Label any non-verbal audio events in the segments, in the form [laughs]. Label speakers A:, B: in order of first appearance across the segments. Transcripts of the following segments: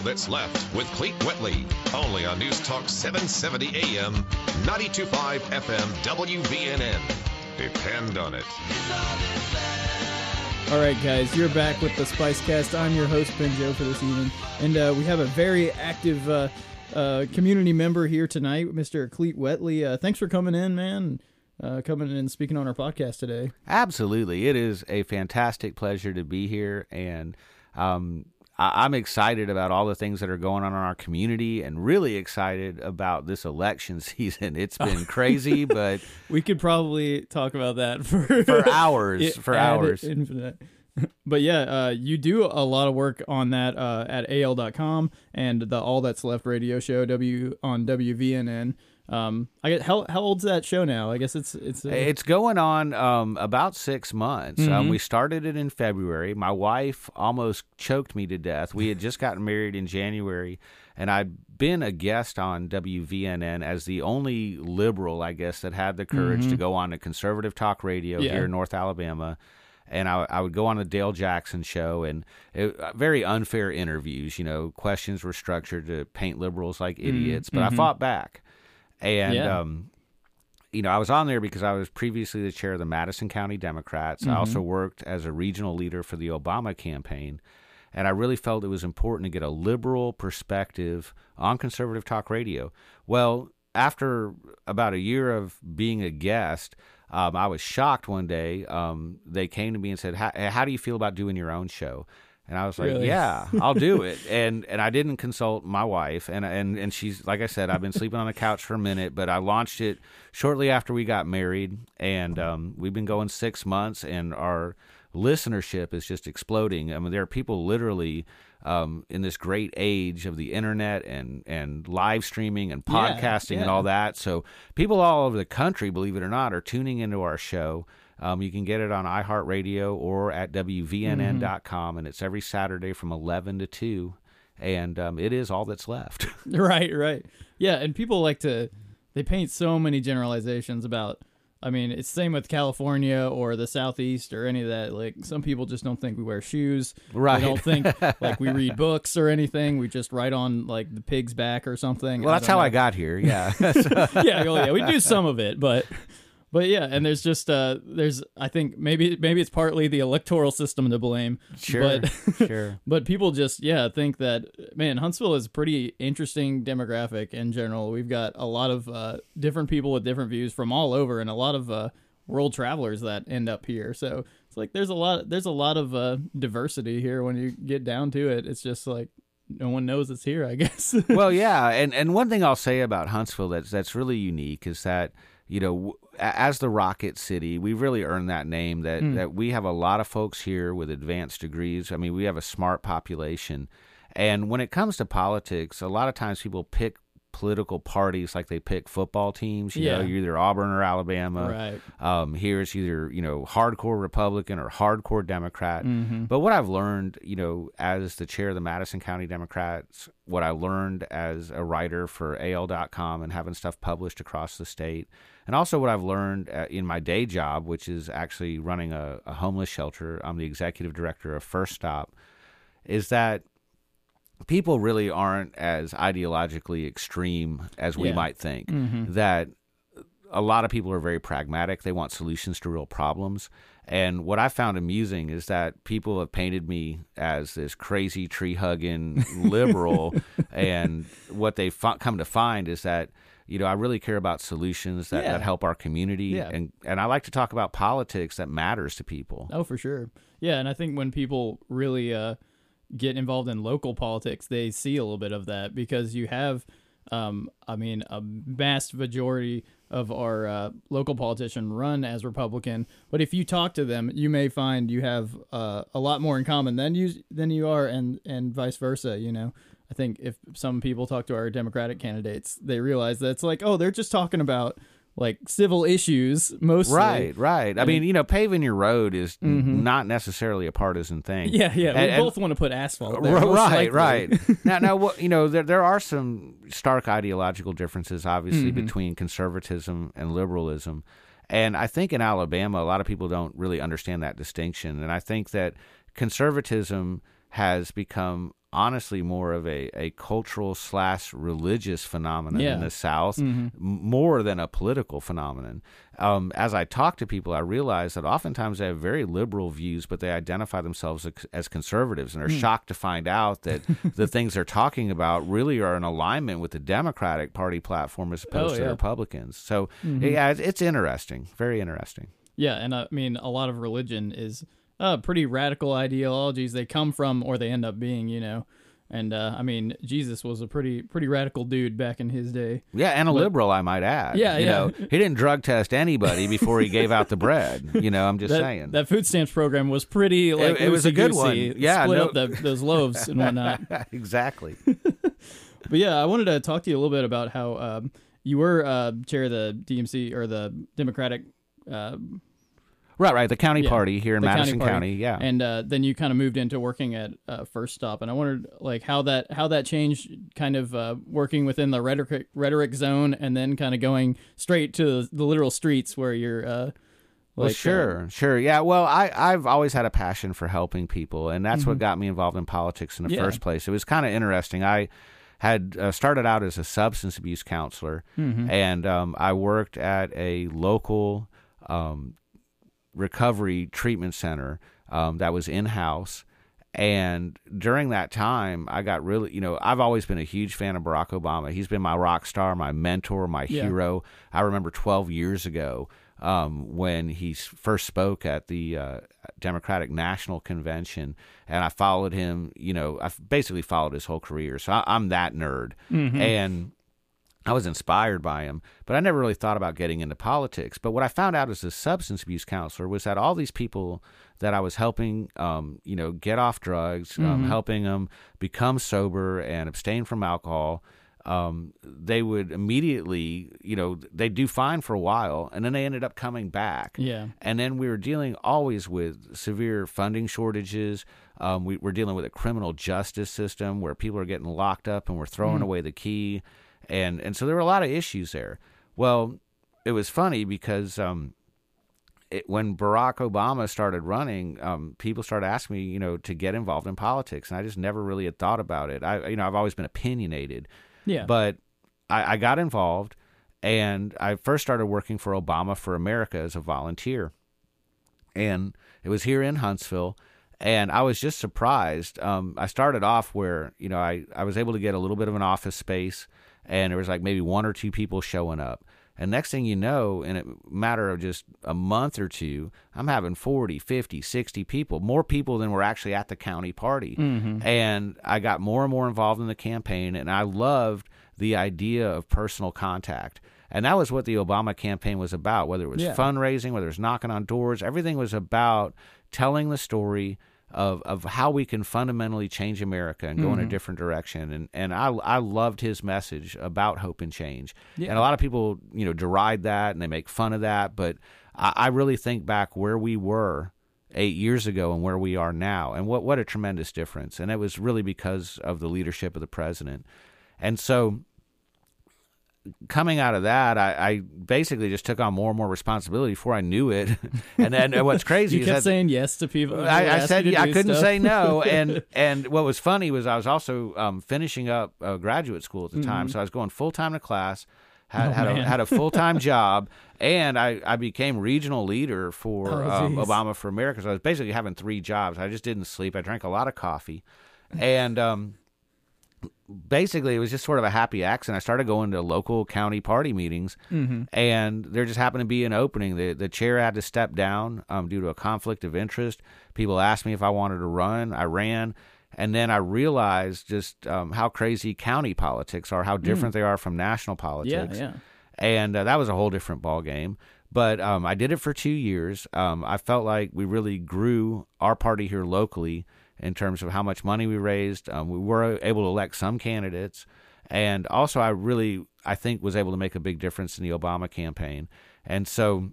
A: All That's Left with Clete Wetli. Only on News Talk 770 AM, 925 FM, WVNN. Depend on it.
B: All right, guys, you're back with the Spice Cast. I'm your host, Ben Joe, for this evening. And uh, we have a very active uh, uh, community member here tonight, Mr. Clete Wetli. Uh, thanks for coming in, man. Uh, coming in and speaking on our podcast today.
C: Absolutely. It is a fantastic pleasure to be here. And um, I- I'm excited about all the things that are going on in our community and really excited about this election [laughs] season. It's been crazy, but [laughs]
B: We could probably talk about that [laughs] for
C: for hours,
B: it-
C: for hours.
B: Infinite. But yeah, uh, you do a lot of work on that uh, at AL.com and the All That's Left radio show W on WVNN. Um, I get how how old's that show now? I guess it's it's uh,
C: It's going on um, about six months. Um,
B: Mm-hmm.
C: we started it in February. My wife almost choked me to death. We had just [laughs] gotten married in January, and I'd been a guest on WVNN as the only liberal, I guess, that had the courage to go on a conservative talk radio
B: Mm-hmm. Yeah.
C: here in North Alabama. And I, I would go on the Dale Jackson show, and it, uh, very unfair interviews. You know, questions were structured to paint liberals like idiots, but I fought back. And
B: Mm-hmm. Yeah.
C: um, you know, I was on there because I was previously the chair of the Madison County Democrats.
B: Mm-hmm.
C: I also worked as a regional leader for the Obama campaign. And I really felt it was important to get a liberal perspective on conservative talk radio. Well, after about a year of being a guest, um, I was shocked one day. Um, they came to me and said, "How how do you feel about doing your own show?" And I was like,
B: Really?
C: "Yeah, [laughs] I'll do it." and and I didn't consult my wife, and and and she's like I said, I've been sleeping on the couch for a minute, but I launched it shortly after we got married, and um, we've been going six months, and our listenership is just exploding. I mean, there are people literally um, in this great age of the internet and and live streaming and
B: Yeah,
C: podcasting and all that. So people all over the country, believe it or not, are tuning into our show. Um, you can get it on iHeartRadio or at WVNN.com, and it's every Saturday from 11 to 2. And um, it is all that's left. [laughs]
B: right, right. Yeah, and people like to they paint so many generalizations about I mean, it's same with California or the southeast or any of that. Like some people just don't think we wear shoes.
C: Right.
B: They don't think like we read [laughs] books or anything. We just write on like the pig's back or something.
C: well, that's
B: don't
C: how
B: know.
C: I got here. Yeah. [laughs]
B: yeah, well, yeah, we do some of it, but but yeah, and there's just uh there's I think maybe maybe it's partly the electoral system to blame.
C: sure.
B: But [laughs]
C: sure.
B: but people just yeah think that man Huntsville is a pretty interesting demographic in general. We've got a lot of uh, different people with different views from all over, and a lot of uh, world travelers that end up here. So it's like there's a lot there's a lot of uh, diversity here when you get down to it. It's just like no one knows it's here. I [laughs] guess.
C: well, yeah, and and one thing I'll say about Huntsville that's that's really unique is that you know as the Rocket City, we've really earned that name. That that we have a lot of folks here with advanced degrees. I mean, we have a smart population, and when it comes to politics, a lot of times people pick political parties like they pick football teams. You know,
B: Yeah.
C: you're either Auburn or Alabama.
B: Right.
C: Um, here it's either you know hardcore Republican or hardcore Democrat.
B: Mm-hmm.
C: But what I've learned, you know, as the chair of the Madison County Democrats, what I learned as a writer for AL.com and having stuff published across the state, and also what I've learned uh, in my day job, which is actually running a, a homeless shelter. I'm the executive director of First Stop. Is that people really aren't as ideologically extreme as we
B: Yeah.
C: might think.
B: Mm-hmm.
C: That a lot of people are very pragmatic. They want solutions to real problems. And what I found amusing is that people have painted me as this crazy tree hugging [laughs] liberal. and what they've come to find is that, you know, I really care about solutions that,
B: Yeah.
C: that help our community.
B: Yeah.
C: And, and I like to talk about politics that matters to people.
B: Oh, for sure. Yeah, and I think when people really uh, get involved in local politics, they see a little bit of that because you have, um, I mean, a vast majority of our uh, local politicians run as Republican. But if you talk to them, you may find you have uh, a lot more in common than you than you are, and and vice versa. You know. I think if some people talk to our Democratic candidates, they realize that it's like, oh, they're just talking about like civil issues mostly.
C: Right, right. I mean, you know, paving your road is n- not necessarily a partisan thing.
B: Mm-hmm. Yeah, yeah. We
C: And- and-
B: both want to put asphalt. There,
C: Right, right, [laughs] now, now, what you know, there there are some stark ideological differences, obviously,
B: Mm-hmm.
C: between conservatism and liberalism, and I think in Alabama, a lot of people don't really understand that distinction, and I think that conservatism has become honestly more of a, a cultural slash religious phenomenon
B: Yeah.
C: in the South,
B: Mm-hmm.
C: more than a political phenomenon. Um, as I talk to people, I realize that oftentimes they have very liberal views, but they identify themselves as- conservatives, and are
B: Hmm.
C: shocked to find out that [laughs] the things they're talking about really are in alignment with the Democratic Party platform as opposed
B: Oh,
C: to
B: yeah.
C: the Republicans. So,
B: Mm-hmm.
C: yeah, it's, it's interesting, very interesting.
B: Yeah, and uh, I mean, a lot of religion is uh, pretty radical ideologies they come from or they end up being, you know. And uh, I mean, Jesus was a pretty pretty radical dude back in his day.
C: Yeah, and a liberal, I might add.
B: Yeah,
C: you
B: yeah.
C: know, he didn't drug test anybody before he gave out the bread. You know, I'm just
B: That,
C: saying.
B: that food stamps program was pretty like
C: it was a good one. Yeah,
B: split
C: no-
B: up the, those loaves and whatnot. [laughs]
C: exactly. [laughs]
B: But yeah, I wanted to talk to you a little bit about how um, you were uh, chair of the DMC or the Democratic uh,
C: Right, right. The county
B: Yeah,
C: party here in
B: the county
C: Madison
B: party.
C: County. Yeah.
B: and uh, then you kind of moved into working at uh, First Stop, and I wondered like how that how that changed, kind of uh, working within the rhetoric rhetoric zone, and then kind of going straight to the literal streets where you're. Uh,
C: Well,
B: uh,
C: sure, sure. Yeah, well, I, I've always had a passion for helping people, and that's what got me involved in politics in the
B: Mm-hmm. Yeah.
C: first place. It was kind of interesting. I had uh, started out as a substance abuse counselor,
B: Mm-hmm.
C: and um, I worked at a local um, recovery treatment center um, that was in house. And during that time, I got really, you know, I've always been a huge fan of Barack Obama. He's been my rock star, my mentor, my
B: Yeah.
C: hero. I remember 12 years ago um, when he first spoke at the uh, Democratic National Convention, and I followed him. You know, I basically followed his whole career. So I, I'm that nerd, and I was inspired by him, but I never really thought about getting into politics. But what I found out as a substance abuse counselor was that all these people that I was helping, um, you know, get off drugs, um, helping them become sober and abstain from alcohol, um, they would immediately, you know, they do fine for a while, and then they ended up coming back.
B: Yeah.
C: And then we were dealing always with severe funding shortages. Um, we were dealing with a criminal justice system where people are getting locked up and we're throwing away the key. And, and so there were a lot of issues there. Well, it was funny because um, it, when Barack Obama started running, um, people started asking me, you know, to get involved in politics, and I just never really had thought about it. I, you know, I've always been opinionated,
B: Yeah.
C: but I, I got involved, and I first started working for Obama for America as a volunteer, and it was here in Huntsville. And I was just surprised. Um, I started off where you know I, I was able to get a little bit of an office space, and there was like maybe one or two people showing up. And next thing you know, in a matter of just a month or two, I'm having 40, 50, 60 people, more people than were actually at the county party. Mm-hmm. And I got more and more involved in the campaign, and I loved the idea of personal contact. And that was what the Obama campaign was about, whether it was
B: Yeah.
C: fundraising, whether it was knocking on doors, everything was about telling the story of, of how we can fundamentally change America and go in a mm-hmm. different direction. And and I I loved his message about hope and change.
B: Yeah.
C: And a lot of people, you know, deride that and they make fun of that. But I, I really think back where we were eight years ago and where we are now. And what, what a tremendous difference. And it was really because of the leadership of the president. And so coming out of that, I, I basically just took on more and more responsibility before I knew it. [laughs] and then and what's [laughs] crazy
B: you
C: is
B: kept
C: that
B: saying yes to people.
C: I, I said I couldn't
B: stuff.
C: say no, [laughs] and and what was funny was I was also um, finishing up uh, graduate school at the time, so I was going full time to class. Had,
B: Mm-hmm. Oh,
C: had, a, had a full time job, and I, I became regional leader for
B: Oh,
C: um. Obama for America. So I was basically having three jobs. I just didn't sleep. I drank a lot of coffee, and um, basically it was just sort of a happy accident. I started going to local county party meetings,
B: Mm-hmm.
C: and there just happened to be an opening. The the chair had to step down um, due to a conflict of interest. People asked me if I wanted to run. I ran, and then I realized just um, how crazy county politics are, how different they are from national
B: Mm. Yeah,
C: politics
B: yeah.
C: and uh, that was a whole different ball game. But um, I did it for two years. Um, I felt like we really grew our party here locally in terms of how much money we raised. Um, we were able to elect some candidates, and also I really I think was able to make a big difference in the Obama campaign. And so,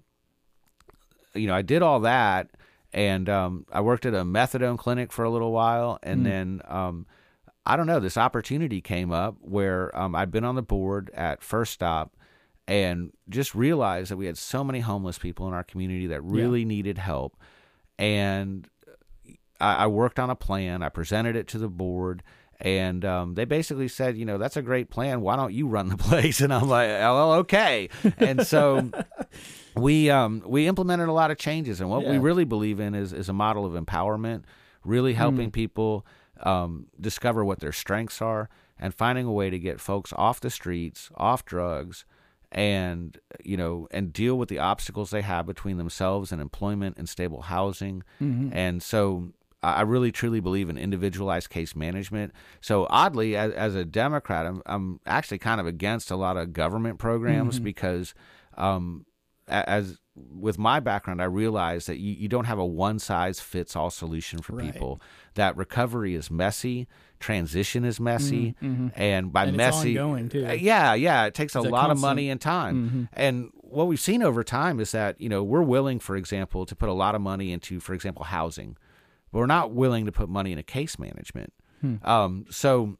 C: you know, I did all that, and um, I worked at a methadone clinic for a little while, and then. Um, I don't know. This opportunity came up where um, I'd been on the board at First Stop and just realized that we had so many homeless people in our community that really needed help. And I, I worked on a plan. I presented it to the board, and um, they basically said, you know, that's a great plan. Why don't you run the [laughs] place? And I'm like, oh, well, okay. And so [laughs] we um, we implemented a lot of changes, and what we really believe in is is a model of empowerment, really
B: Hmm.
C: helping people um, discover what their strengths are, and finding a way to get folks off the streets, off drugs, and you know, and deal with the obstacles they have between themselves and employment and stable housing.
B: Mm-hmm.
C: And so, I really truly believe in individualized case management. So oddly, as, as a Democrat, I'm, I'm actually kind of against a lot of government programs
B: Mm-hmm.
C: because, um, as with my background, I realize that you, you don't have a one size fits all solution for
B: Right.
C: people. That recovery is messy, transition is messy, and by
B: Mm-hmm. And it's
C: messy,
B: ongoing, too.
C: Uh, yeah, yeah, it takes
B: It's a
C: lot of money and time. And what we've seen over time is that you know we're willing, for example, to put a lot of money into, for example, housing, but we're not willing to put money into case management. Um, so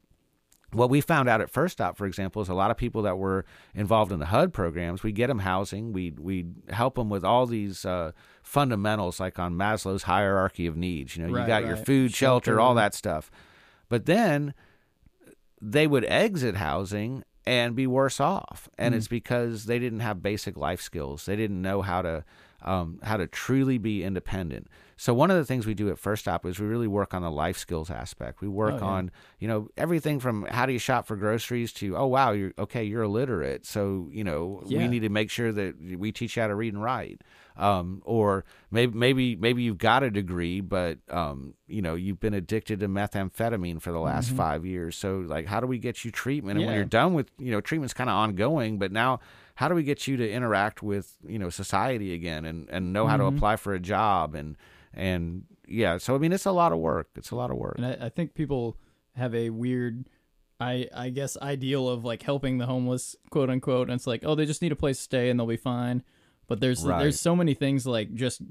C: what we found out at First Stop, for example, is a lot of people that were involved in the HUD programs. We get them housing. We we help them with all these uh, fundamentals, like on Maslow's hierarchy of needs. You know, you
B: Right,
C: got your food, shelter, all that stuff. But then they would exit housing and be worse off, and
B: Mm.
C: it's because they didn't have basic life skills. They didn't know how to um, how to truly be independent. So one of the things we do at First Stop is we really work on the life skills aspect. We work
B: Oh, yeah.
C: on you know everything from how do you shop for groceries to oh wow you're okay you're illiterate so you know we need to make sure that we teach you how to read and write um, or maybe maybe maybe you've got a degree but um, you know you've been addicted to methamphetamine for the last five years so like how do we get you treatment and when
B: Mm-hmm.
C: You're done with you know treatment's kind of ongoing but now how do we get you to interact with you know society again and and know how to
B: Mm-hmm.
C: apply for a job and and yeah so i mean it's a lot of work it's a lot of work
B: And I, I think people have a weird, I I guess, ideal of like helping the homeless, quote unquote. And it's like, oh, they just need a place to stay and they'll be fine. But there's
C: Right.
B: there's so many things like just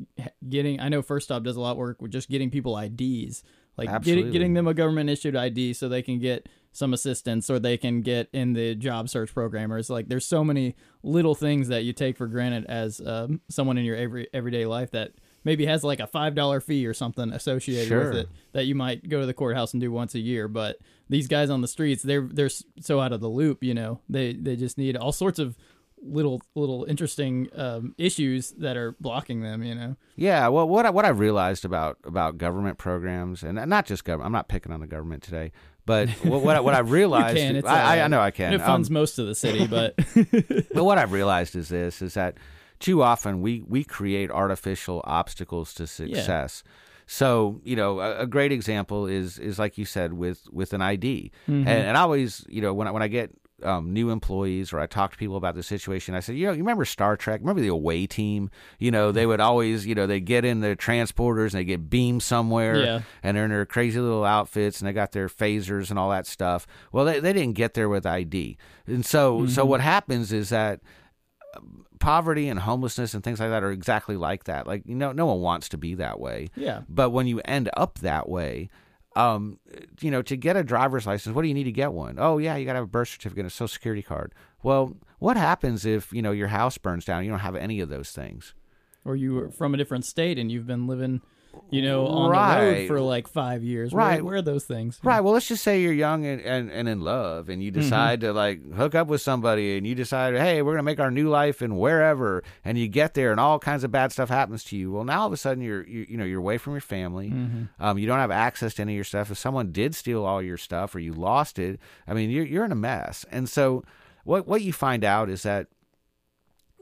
B: getting. I know First Stop does a lot of work with just getting people IDs, like
C: Absolutely.
B: getting getting them a government issued ID so they can get some assistance or they can get in the job search program. Or it's like there's so many little things that you take for granted as um, someone in your every everyday life that maybe has like a five dollar fee or something associated
C: Sure.
B: with it that you might go to the courthouse and do once a year. But these guys on the streets, they're they're so out of the loop. You know, they they just need all sorts of little little interesting um, issues that are blocking them. You know,
C: Yeah, well, what I, what I've realized about about government programs, and not just government, I'm not picking on the government today, but [laughs] what what, I, what I've realized,
B: can.
C: I, I, I know I can.
B: it funds
C: Um,
B: most of the city, but [laughs]
C: but what I've realized is this: is that too often we we create artificial obstacles to success. So you know, a, a great example is is like you said with with an ID, and, and I always you know when I, when I get um, new employees or I talk to people about the situation, I said, you know, you remember Star Trek? Remember the away team? You know, they would always, you know, they get in their transporters and they get beamed somewhere,
B: Yeah.
C: and they're in their crazy little outfits and they got their phasers and all that stuff. Well, they, they didn't get there with ID, and so so what happens is that poverty and homelessness and things like that are exactly like that. Like you know, no one wants to be that way.
B: Yeah.
C: But when you end up that way, um, you know, to get a driver's license, what do you need to get one? Oh yeah, you got to have a birth certificate, and a social security card. Well, what happens if you know your house burns down? You don't have any of those things.
B: or you were from a different state and you've been living, you know, on the road for like five years.
C: Right.
B: Where, are those things?
C: Right. Well, let's just say you're young and, and, and in love, and you decide to like hook up with somebody, and you decide, hey, we're gonna make our new life in wherever, and you get there, and all kinds of bad stuff happens to you. Well, now all of a sudden you're you, you know you're away from your family. Um, you don't have access to any of your stuff. If someone did steal all your stuff or you lost it, I mean, you're you're in a mess. And so, what what you find out is that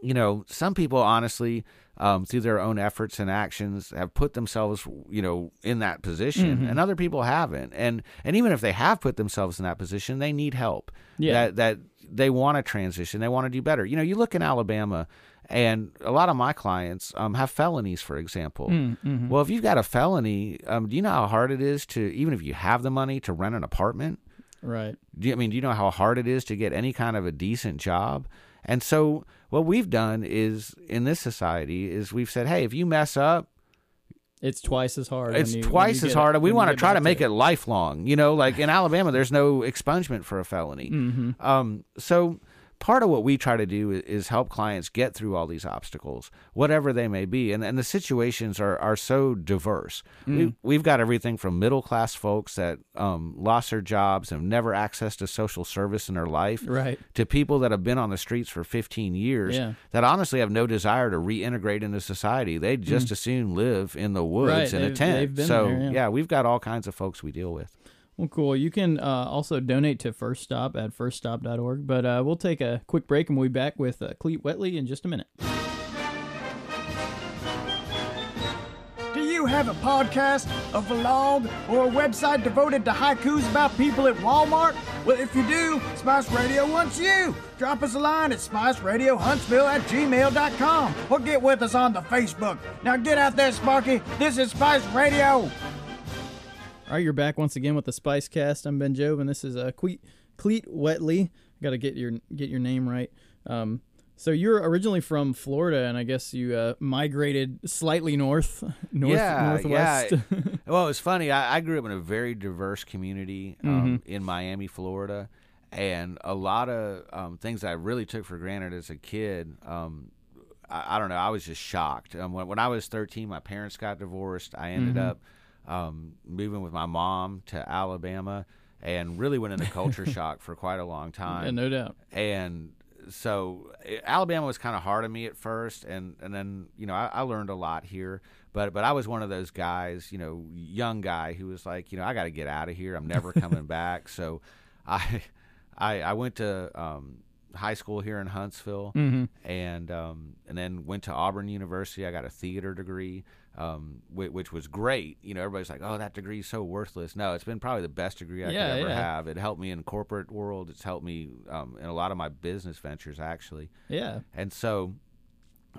C: you know, some people honestly, um, through their own efforts and actions, have put themselves, you know, in that position, and other people haven't. And and even if they have put themselves in that position, they need help.
B: Yeah.
C: That that they want to transition, they want to do better. You know, you look in Alabama, and a lot of my clients um, have felonies, for example. Well, if you've got a felony, um, do you know how hard it is to even if you have the money to rent an apartment?
B: Right.
C: Do you, I mean, do you know how hard it is to get any kind of a decent job? And so, what we've done is in this society is we've said, hey, if you mess up,
B: It's twice as hard.
C: it's
B: you-
C: twice as hard. We want to try to make it lifelong. You know, like in Alabama, there's no expungement for a felony.
B: Mm-hmm.
C: Um, so, part of what we try to do is, help clients get through all these obstacles, whatever they may be. And, and the situations are, are so diverse.
B: Mm.
C: We, we've got everything from middle class folks that um, lost their jobs and have never accessed a social service in their life
B: Right.
C: to people that have been on the streets for 15 years
B: Yeah.
C: that honestly have no desire to reintegrate into society. They'd just as soon live in the woods
B: Mm. Right,
C: in a
B: they've-
C: tent. so,
B: there, yeah.
C: we've got all kinds of folks we deal with.
B: Well, cool. You can uh, also donate to First Stop at firststop.org. But uh, we'll take a quick break and we'll be back with uh, Clete Wetli in just a minute.
D: Do you have a podcast, a vlog, or a website devoted to haikus about people at Walmart? Well, if you do, Spice Radio wants you. Drop us a line at spiceradiohuntsville at gmail.com or get with us on the Facebook. Now get out there, Sparky. This is Spice Radio.
B: All right, you're back once again with the Spice Cast. I'm Ben Job, and this is uh, Clete, Clete Wetli. Got to get your get your name right. Um, so you're originally from Florida, and I guess you uh, migrated slightly north, [laughs] north
C: yeah,
B: northwest.
C: yeah. [laughs] well, it was funny. I, I grew up in a very diverse community um, in Miami, Florida, and a lot of um, things I really took for granted as a kid. Um, I, I don't know. I was just shocked. Um, when, when I was 13, my parents got divorced. I ended up um, moving with my mom to Alabama, and really went into culture [laughs] shock for quite a long time
B: yeah, no doubt.
C: and so eh, Alabama was kind of hard on me at first, and and then you know I, I learned a lot here, but but I was one of those guys, you know, young guy who was like, you know, I got to get out of here. I'm never [laughs] coming back. So I I I went to um, high school here in Huntsville, and um, and then went to Auburn University. I got a theater degree. Um, which, which was great. You know, everybody's like, "Oh, that degree is so worthless." No, it's been probably the best degree I
B: Yeah,
C: could ever
B: yeah.
C: have. It helped me in corporate world. It's helped me um, in a lot of my business ventures, actually.
B: Yeah.
C: And so,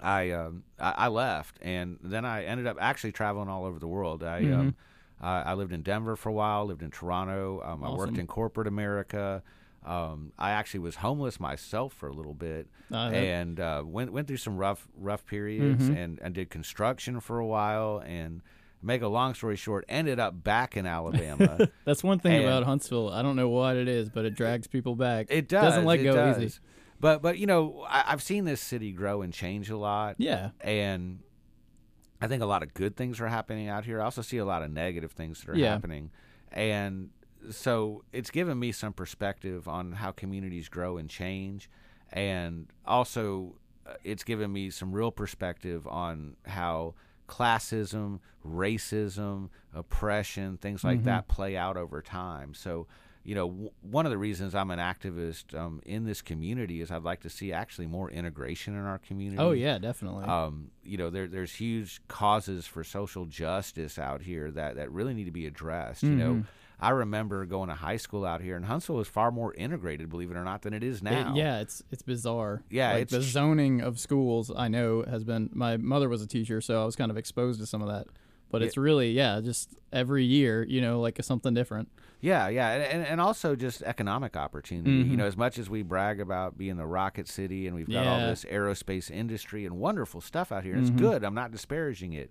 C: I, um, I I left, and then I ended up actually traveling all over the world. I um, I, I lived in Denver for a while. Lived in Toronto. Um, I worked in corporate America. Um, I actually was homeless myself for a little bit,
B: Uh, that-
C: and uh, went went through some rough rough periods,
B: Mm-hmm.
C: and and did construction for a while, and make a long story short, ended up back in Alabama. [laughs]
B: That's one thing
C: And-
B: about Huntsville. I don't know what it is, but it drags people back.
C: It does.
B: Doesn't let
C: it
B: go
C: does.
B: easy.
C: But but you know, I, I've seen this city grow and change a lot.
B: Yeah.
C: And I think a lot of good things are happening out here. I also see a lot of negative things that are
B: Yeah.
C: happening. And so it's given me some perspective on how communities grow and change. And also, uh, it's given me some real perspective on how classism, racism, oppression, things like that play out over time. So, you know, w- one of the reasons I'm an activist um, in this community is I'd like to see actually more integration in our community.
B: Oh yeah, definitely.
C: Um, you know, there, there's huge causes for social justice out here that, that really need to be addressed. You know,
B: Mm-hmm.
C: I remember going to high school out here, and Huntsville is far more integrated, believe it or not, than it is
B: It-
C: now.
B: yeah, it's it's bizarre.
C: Yeah,
B: like
C: it's
B: the zoning of schools. I know has been. My mother was a teacher, so I was kind of exposed to some of that. But it's really, yeah, just every year, you know, like something different.
C: Yeah, yeah, and, and, also just economic opportunity.
B: Mm-hmm.
C: You know, as much as we brag about being the rocket city and we've got all this aerospace industry and wonderful stuff out here, and
B: Mm-hmm.
C: it's good. I'm not disparaging it,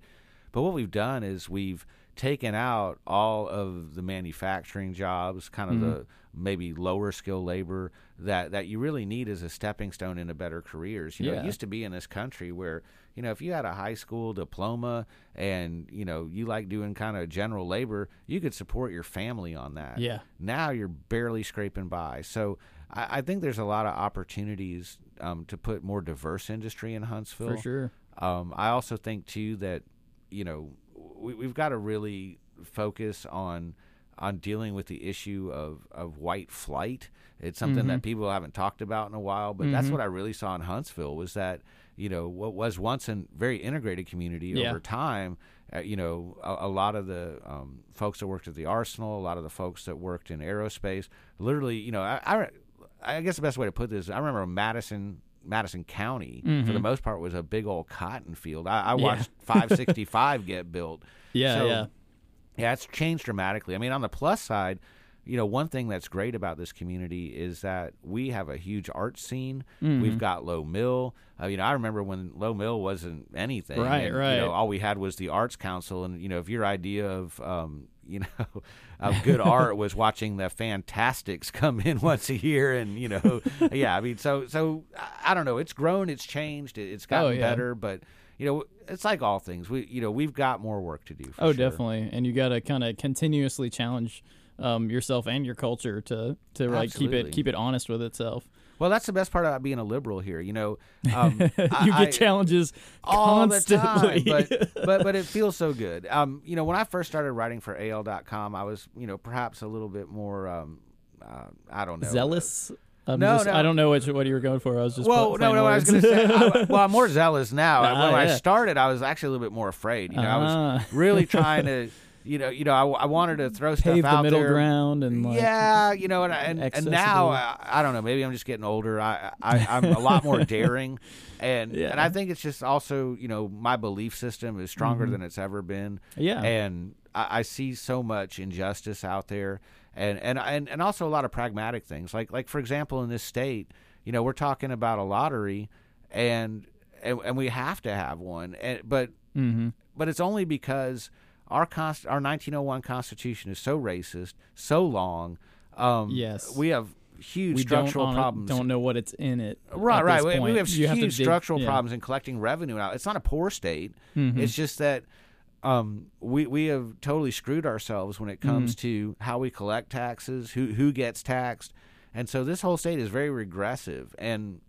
C: but what we've done is we've taken out all of the manufacturing jobs, kind of
B: Mm-hmm.
C: the maybe lower skill labor that that you really need as a stepping stone into better careers. You know, it used to be in this country where you know if you had a high school diploma and you know you like doing kind of general labor, you could support your family on that.
B: Yeah.
C: Now you're barely scraping by. So I, I think there's a lot of opportunities um, to put more diverse industry in Huntsville.
B: For sure.
C: Um, I also think too that you know we, we've got to really focus on on dealing with the issue of, of white flight. It's something
B: Mm-hmm.
C: that people haven't talked about in a while, but that's what I really saw in Huntsville was that you know what was once a very integrated community
B: Yeah.
C: over time. Uh, you know, a, a lot of the um, folks that worked at the arsenal, a lot of the folks that worked in aerospace, literally, you know, I, I, I guess the best way to put this, I remember Madison, Madison County, for the most part, was a big old cotton field. I, I
B: Mm-hmm. Yeah.
C: watched [laughs] 565 get built.
B: Yeah,
C: So,
B: yeah.
C: yeah, it's changed dramatically. I mean, on the plus side, you know, one thing that's great about this community is that we have a huge art scene.
B: Mm-hmm.
C: We've got Lowe Mill. Uh, you know, I remember when Lowe Mill wasn't anything.
B: Right,
C: and,
B: right.
C: You know, all we had was the Arts Council, and you know, if your idea of um, you know [laughs] of good art was watching the Fantastics come in [laughs] once a year, and you know, yeah, I mean, so so I don't know. It's grown, it's changed, it's gotten
B: Oh, yeah.
C: better, but you know, it's like all things. We you know we've got more work to do. For
B: Oh,
C: sure.
B: definitely. And you got to kind of continuously challenge um, yourself and your culture to to like keep it keep it honest with itself.
C: Well, that's the best part about being a liberal here. You know, um, [laughs]
B: you
C: I-
B: get
C: I-
B: challenges
C: all
B: constantly.
C: the time. But [laughs] but but it feels so good. Um, you know, when I first started writing for AL.com, I was you know perhaps a little bit more um, uh, I don't know
B: zealous. I'm
C: No,
B: just,
C: no.
B: I don't know what you, what you were going for. I was just
C: Well, no, no. I was going to say, I, well, I'm more [laughs] zealous now.
B: Ah,
C: when I started, I was actually a little bit more afraid. You know, I was
B: Ah.
C: really trying to, you know, you know, I, I wanted to throw stuff
B: pave the
C: out
B: middle
C: there.
B: ground and like
C: yeah, you know, and and, and now. I, I don't know. Maybe I'm just getting older. I, I I'm a lot more [laughs] daring, and
B: Yeah.
C: and I think it's just also you know my belief system is stronger
B: Mm-hmm.
C: than it's ever been.
B: Yeah.
C: and I, I see so much injustice out there, and, and and and also a lot of pragmatic things. Like like for example, in this state, you know, we're talking about a lottery, and and, and we have to have one, and but
B: Mhm.
C: but it's only because our const- our 1901 Constitution is so racist, so long. Um,
B: Yes.
C: we have huge
B: we
C: structural
B: don't,
C: problems.
B: don't know what it's in it.
C: Right, right. We, we have
B: You
C: huge
B: dig-
C: structural
B: yeah.
C: problems in collecting revenue. Now, it's not a poor state.
B: Mm-hmm.
C: It's just that um, we we have totally screwed ourselves when it comes
B: Mm-hmm.
C: to how we collect taxes, who who gets taxed, and so this whole state is very regressive and.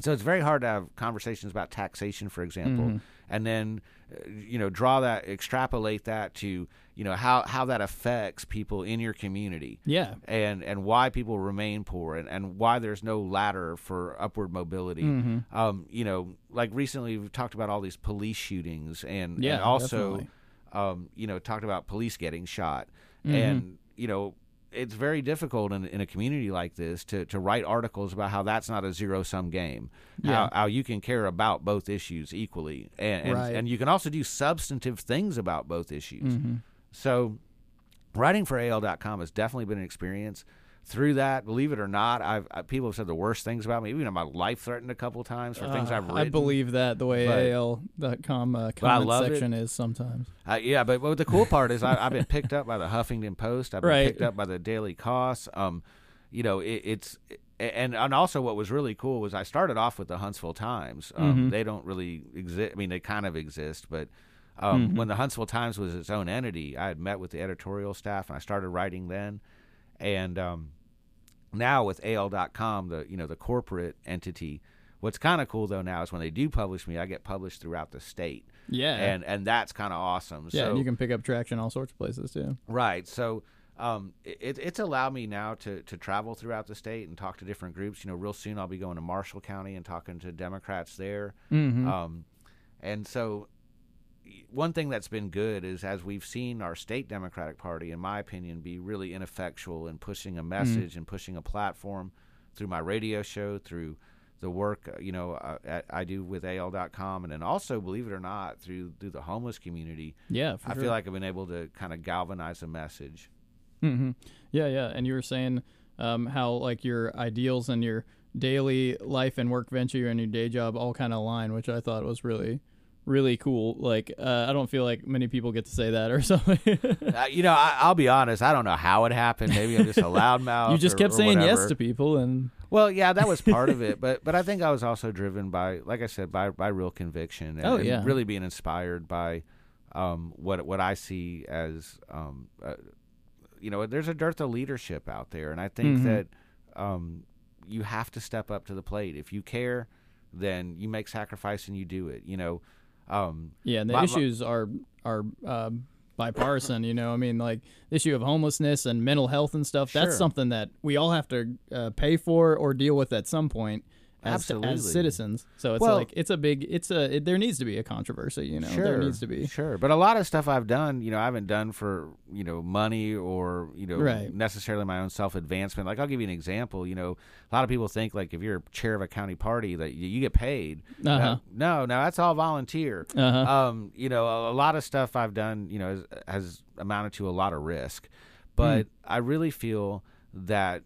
C: So it's very hard to have conversations about taxation, for example,
B: Mm-hmm.
C: and then uh, you know draw that, extrapolate that to you know how how that affects people in your community
B: Yeah.
C: and and why people remain poor and, and why there's no ladder for upward mobility.
B: Mm-hmm.
C: Um, you know, like recently we've talked about all these police shootings and,
B: Yeah,
C: and also um, you know, talked about police getting shot.
B: Mm-hmm.
C: And, you know, it's very difficult in, in a community like this to, to write articles about how that's not a zero sum game.
B: Yeah.
C: How, how you can care about both issues equally. And, and,
B: Right.
C: and you can also do substantive things about both issues.
B: Mm-hmm.
C: So writing for AL.com has definitely been an experience. Through that, believe it or not, I've I, people have said the worst things about me. Even my life threatened a couple times for things
B: Uh,
C: I've written.
B: I believe that the way
C: But-
B: AL.com uh, comment section is sometimes.
C: Uh, yeah, but, but the cool part is I, I've been picked up by the Huffington Post. I've been
B: Right.
C: picked up by the Daily Kos. Um, you know, it, it's and and also what was really cool was I started off with the Huntsville Times. Um,
B: Mm-hmm.
C: They don't really exist. I mean, they kind of exist, but um,
B: Mm-hmm.
C: when the Huntsville Times was its own entity, I had met with the editorial staff and I started writing then. And um, now with AL.com, the you know the corporate entity. What's kind of cool though now is when they do publish me, I get published throughout the state,
B: Yeah.
C: and and that's kind of awesome.
B: yeah,
C: so,
B: and you can pick up traction all sorts of places too.
C: Right. So um, it, it's allowed me now to, to travel throughout the state and talk to different groups. You know, real soon I'll be going to Marshall County and talking to Democrats there.
B: Mm-hmm.
C: Um, and so one thing that's been good is as we've seen our state Democratic Party, in my opinion, be really ineffectual in pushing a message and pushing a platform through my radio show, through the work uh, you know uh, at, I do with AL.com, and then also, believe it or not, through through the homeless community.
B: Yeah, for
C: I
B: sure.
C: feel like I've been able to kind of galvanize a message.
B: hmm Yeah, yeah. And you were saying um, how like your ideals and your daily life and work venture and your day job all kind of align, which I thought was really, really cool. Like uh, I don't feel like many people get to say that or [laughs] something.
C: Uh, you know, I, I'll be honest. I don't know how it happened. Maybe I'm just a loudmouth.
B: you just
C: or-
B: kept
C: or
B: saying yes to people, and
C: Well, yeah, that was part of it, but but I think I was also driven by, like I said, by by real conviction. And,
B: Oh,
C: and really being inspired by um, what what I see as, um, uh, you know, there's a dearth of leadership out there, and I think
B: Mhm.
C: that um, you have to step up to the plate. If you care, then you make sacrifice and you do it. You know. Um,
B: yeah, and the
C: My- my-
B: issues are are um, bipartisan. You know, I mean, like the issue of homelessness and mental health and stuff. That's something that we all have to uh, pay for or deal with at some point. As,
C: Absolutely.
B: as citizens, so it's
C: Well-
B: like it's a big, it's a it, there needs to be a controversy, you know,
C: Sure,
B: there needs to be.
C: Sure, but a lot of stuff I've done, you know, I haven't done for you know money or you know
B: Right.
C: necessarily my own self advancement. Like I'll give you an example. You know, a lot of people think like if you're chair of a county party that you, you get paid.
B: Uh-huh.
C: No, no, no, that's all volunteer.
B: Uh-huh.
C: Um, you know, a, a lot of stuff I've done, you know, has, has amounted to a lot of risk, but
B: Hmm.
C: I really feel that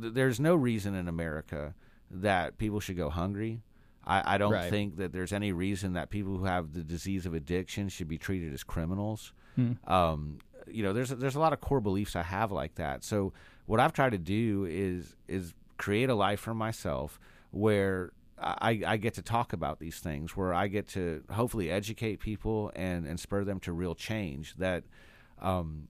C: th- there's no reason in America that people should go hungry. I, I don't
B: Right.
C: think that there's any reason that people who have the disease of addiction should be treated as criminals.
B: Hmm.
C: Um, you know, there's there's a lot of core beliefs I have like that. So what I've tried to do is is create a life for myself where I, I get to talk about these things, where I get to hopefully educate people and, and spur them to real change. That um,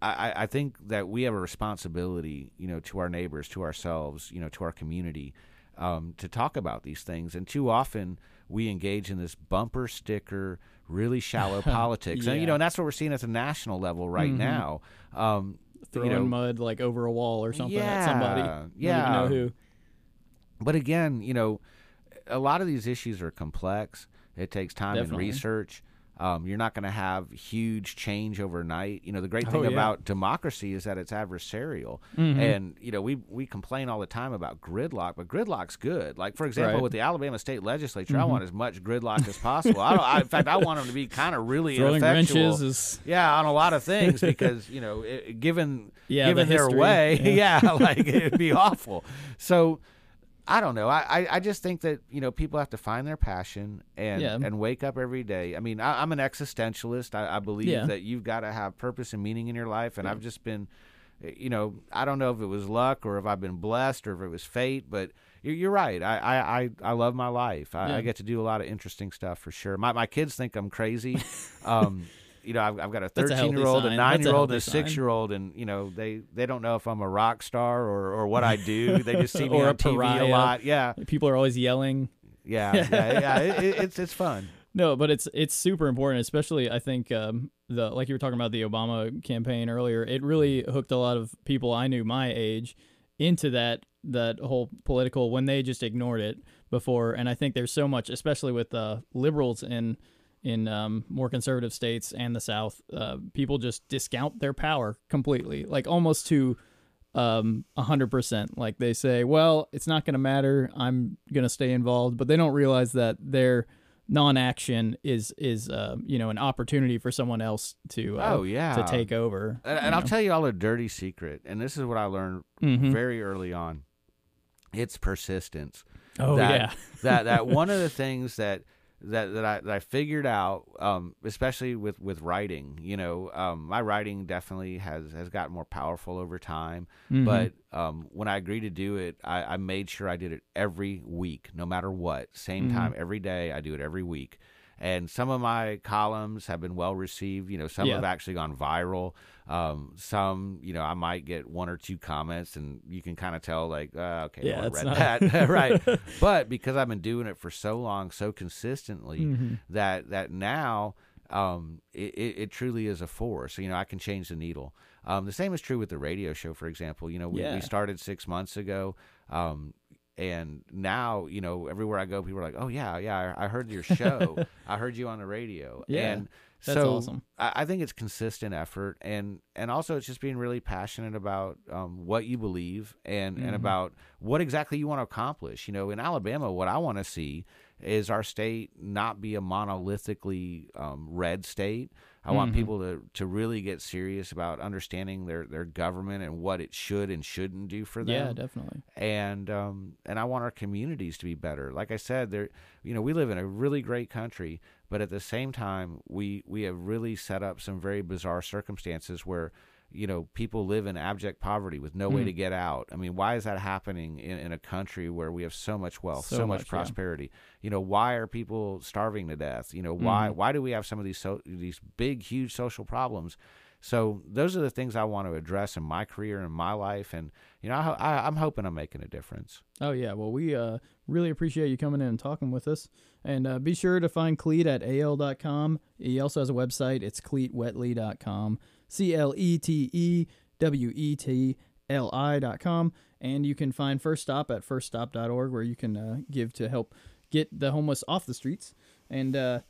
C: I, I think that we have a responsibility, you know, to our neighbors, to ourselves, you know, to our community, um, to talk about these things. And too often we engage in this bumper sticker, really shallow [laughs] politics, and you know, and that's what we're seeing at the national level right
B: Mhm.
C: now. Um,
B: Throwing
C: you know,
B: mud like over a wall or something at somebody.
C: Yeah,
B: Don't even
C: yeah.
B: know who.
C: but again, you know, a lot of these issues are complex. It takes time
B: Definitely.
C: and research. Um, you're not going to have huge change overnight. You know, the great
B: Oh,
C: thing
B: yeah.
C: about democracy is that it's adversarial.
B: Mhm.
C: And, you know, we, we complain all the time about gridlock, but gridlock's good. Like, for example,
B: Right. Mm-hmm.
C: with the Alabama state legislature, I want as much gridlock as possible. I don't, I, in fact, I want them to be kind of really
B: Throwing
C: ineffectual.
B: wrenches is
C: Yeah, on a lot of things because you know, it, given
B: Yeah,
C: given
B: the
C: their way, [laughs]
B: yeah.
C: yeah. like it'd be awful. So I don't know. I, I, I just think that you know people have to find their passion and
B: Yeah.
C: and wake up every day. I mean, I, I'm an existentialist. I, I believe
B: Yeah.
C: that you've got to have purpose and meaning in your life, and I've just been. You know, I don't know if it was luck or if I've been blessed or if it was fate, but you're, you're right. I, I, I, I love my life. I,
B: Yeah.
C: I get to do a lot of interesting stuff for sure. My, my kids think I'm crazy. [laughs] um, you know, I've, I've got a
B: That's a
C: 13 year old, a
B: nine
C: year old, and a 6 year old, and you know, they they don't know if I'm a rock star or, or what I do. They just see [laughs] me on TV
B: pariah.
C: a lot. Yeah,
B: people are always yelling.
C: yeah, [laughs] yeah, yeah. It, it, it's it's fun.
B: No, but it's it's super important, especially I think um, the like you were talking about the Obama campaign earlier. It really hooked a lot of people I knew my age into that that whole political when they just ignored it before. And I think there's so much, especially with uh, liberals in in um, more conservative states and the South, uh, people just discount their power completely, like almost to um a hundred percent like they say well it's not going to matter i'm going to stay involved but they don't realize that their non-action is is uh, you know an opportunity for someone else to uh,
C: Oh, yeah.
B: to take over
C: And, and I'll tell you all a dirty secret, and this is what I learned
B: Mhm.
C: very early on. It's persistence.
B: oh
C: that,
B: yeah
C: that that [laughs] one of the things that that that I, that I figured out, um, especially with with writing, you know, um, my writing definitely has has gotten more powerful over time.
B: Mhm.
C: But um, when I agreed to do it, I, I made sure I did it every week, no matter what, same
B: Mm-hmm.
C: time every day. I do it every week. And some of my columns have been well received. You know, some
B: Yeah.
C: have actually gone viral. Um, some, you know, I might get one or two comments, and you can kind of tell, like, uh, okay,
B: Yeah,
C: no read
B: not-
C: that, [laughs] [laughs] right? But because I've been doing it for so long, so consistently,
B: Mm-hmm.
C: that that now um, it, it, it truly is a force. You know, I can change the needle. Um, the same is true with the radio show, for example. You know, we,
B: Yeah.
C: we started six months ago. Um, and now, you know, everywhere I go, people are like, "Oh yeah, yeah, I, I heard your show. [laughs] I heard you on the radio."
B: Yeah,
C: and
B: that's
C: so
B: awesome.
C: I, I think it's consistent effort, and and also it's just being really passionate about um, what you believe and
B: Mm-hmm.
C: and about what exactly you want to accomplish. You know, in Alabama, what I want to see is our state not be a monolithically um, red state. I
B: Mm-hmm.
C: want people to, to really get serious about understanding their, their government and what it should and shouldn't do for them
B: yeah definitely
C: and um, and I want our communities to be better. Like I said, there, you know, we live in a really great country, but at the same time, we we have really set up some very bizarre circumstances where, you know, people live in abject poverty with no
B: Hmm.
C: way to get out. I mean, why is that happening in, in a country where we have so much wealth, so,
B: So
C: much,
B: much, yeah.
C: prosperity? You know, why are people starving to death? You know, why
B: Mm-hmm.
C: why do we have some of these so these big, huge social problems? So those are the things I want to address in my career and my life, and you know, I, I, I'm hoping I'm making a difference.
B: Oh yeah, well we uh, really appreciate you coming in and talking with us, and uh, be sure to find Clete at al.com. He also has a website. It's cletewetli.com, c l e t e w e t l i dot com, and you can find First Stop at firststop.org, where you can uh, give to help get the homeless off the streets, and uh,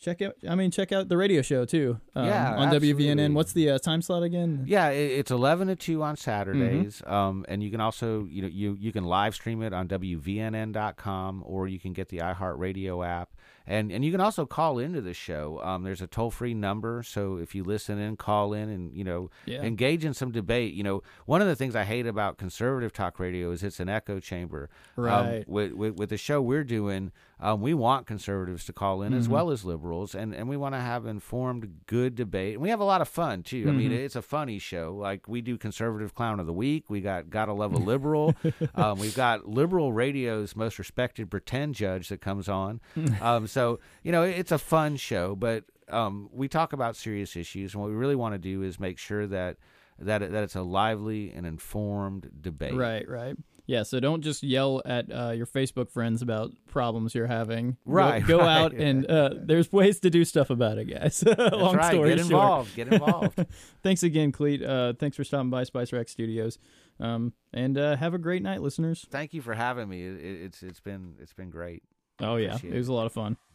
B: check out. I mean, check out the radio show too. Um,
C: Yeah,
B: on
C: absolutely.
B: WVNN. What's the uh, time slot again?
C: Yeah, it, it's eleven to two on Saturdays,
B: Mm-hmm.
C: um, and you can also you know you you can live stream it on WVNN.com or you can get the iHeartRadio app. And and you can also call into the show. Um, there's a toll free number, so if you listen in, call in, and you know
B: Yeah.
C: engage in some debate. You know, one of the things I hate about conservative talk radio is it's an echo chamber. Um,
B: Right.
C: with, with with the show we're doing, um, we want conservatives to call in
B: Mm-hmm.
C: as well as liberals, and and we want to have informed, good debate. And we have a lot of fun too. I mean,
B: Mm-hmm.
C: it's a funny show. Like we do conservative clown of the week. We got gotta love a [laughs] liberal. um, we've got liberal radio's most respected pretend judge that comes on. [laughs] um, so you know, it's a fun show, but um, we talk about serious issues, and what we really want to do is make sure that that that it's a lively and informed debate.
B: Right, right. Yeah, so don't just yell at uh, your Facebook friends about problems you're having.
C: Right,
B: Go,
C: right.
B: out and uh, there's ways to do stuff about it, guys. [laughs] Long
C: right.
B: story
C: Get
B: short.
C: involved. Get involved. [laughs]
B: Thanks again, Clete. Uh, thanks for stopping by Spice Rack Studios. Um, and uh, have a great night, listeners.
C: Thank you for having me. It, it's it's been it's been great.
B: Oh, yeah. It was a lot of fun.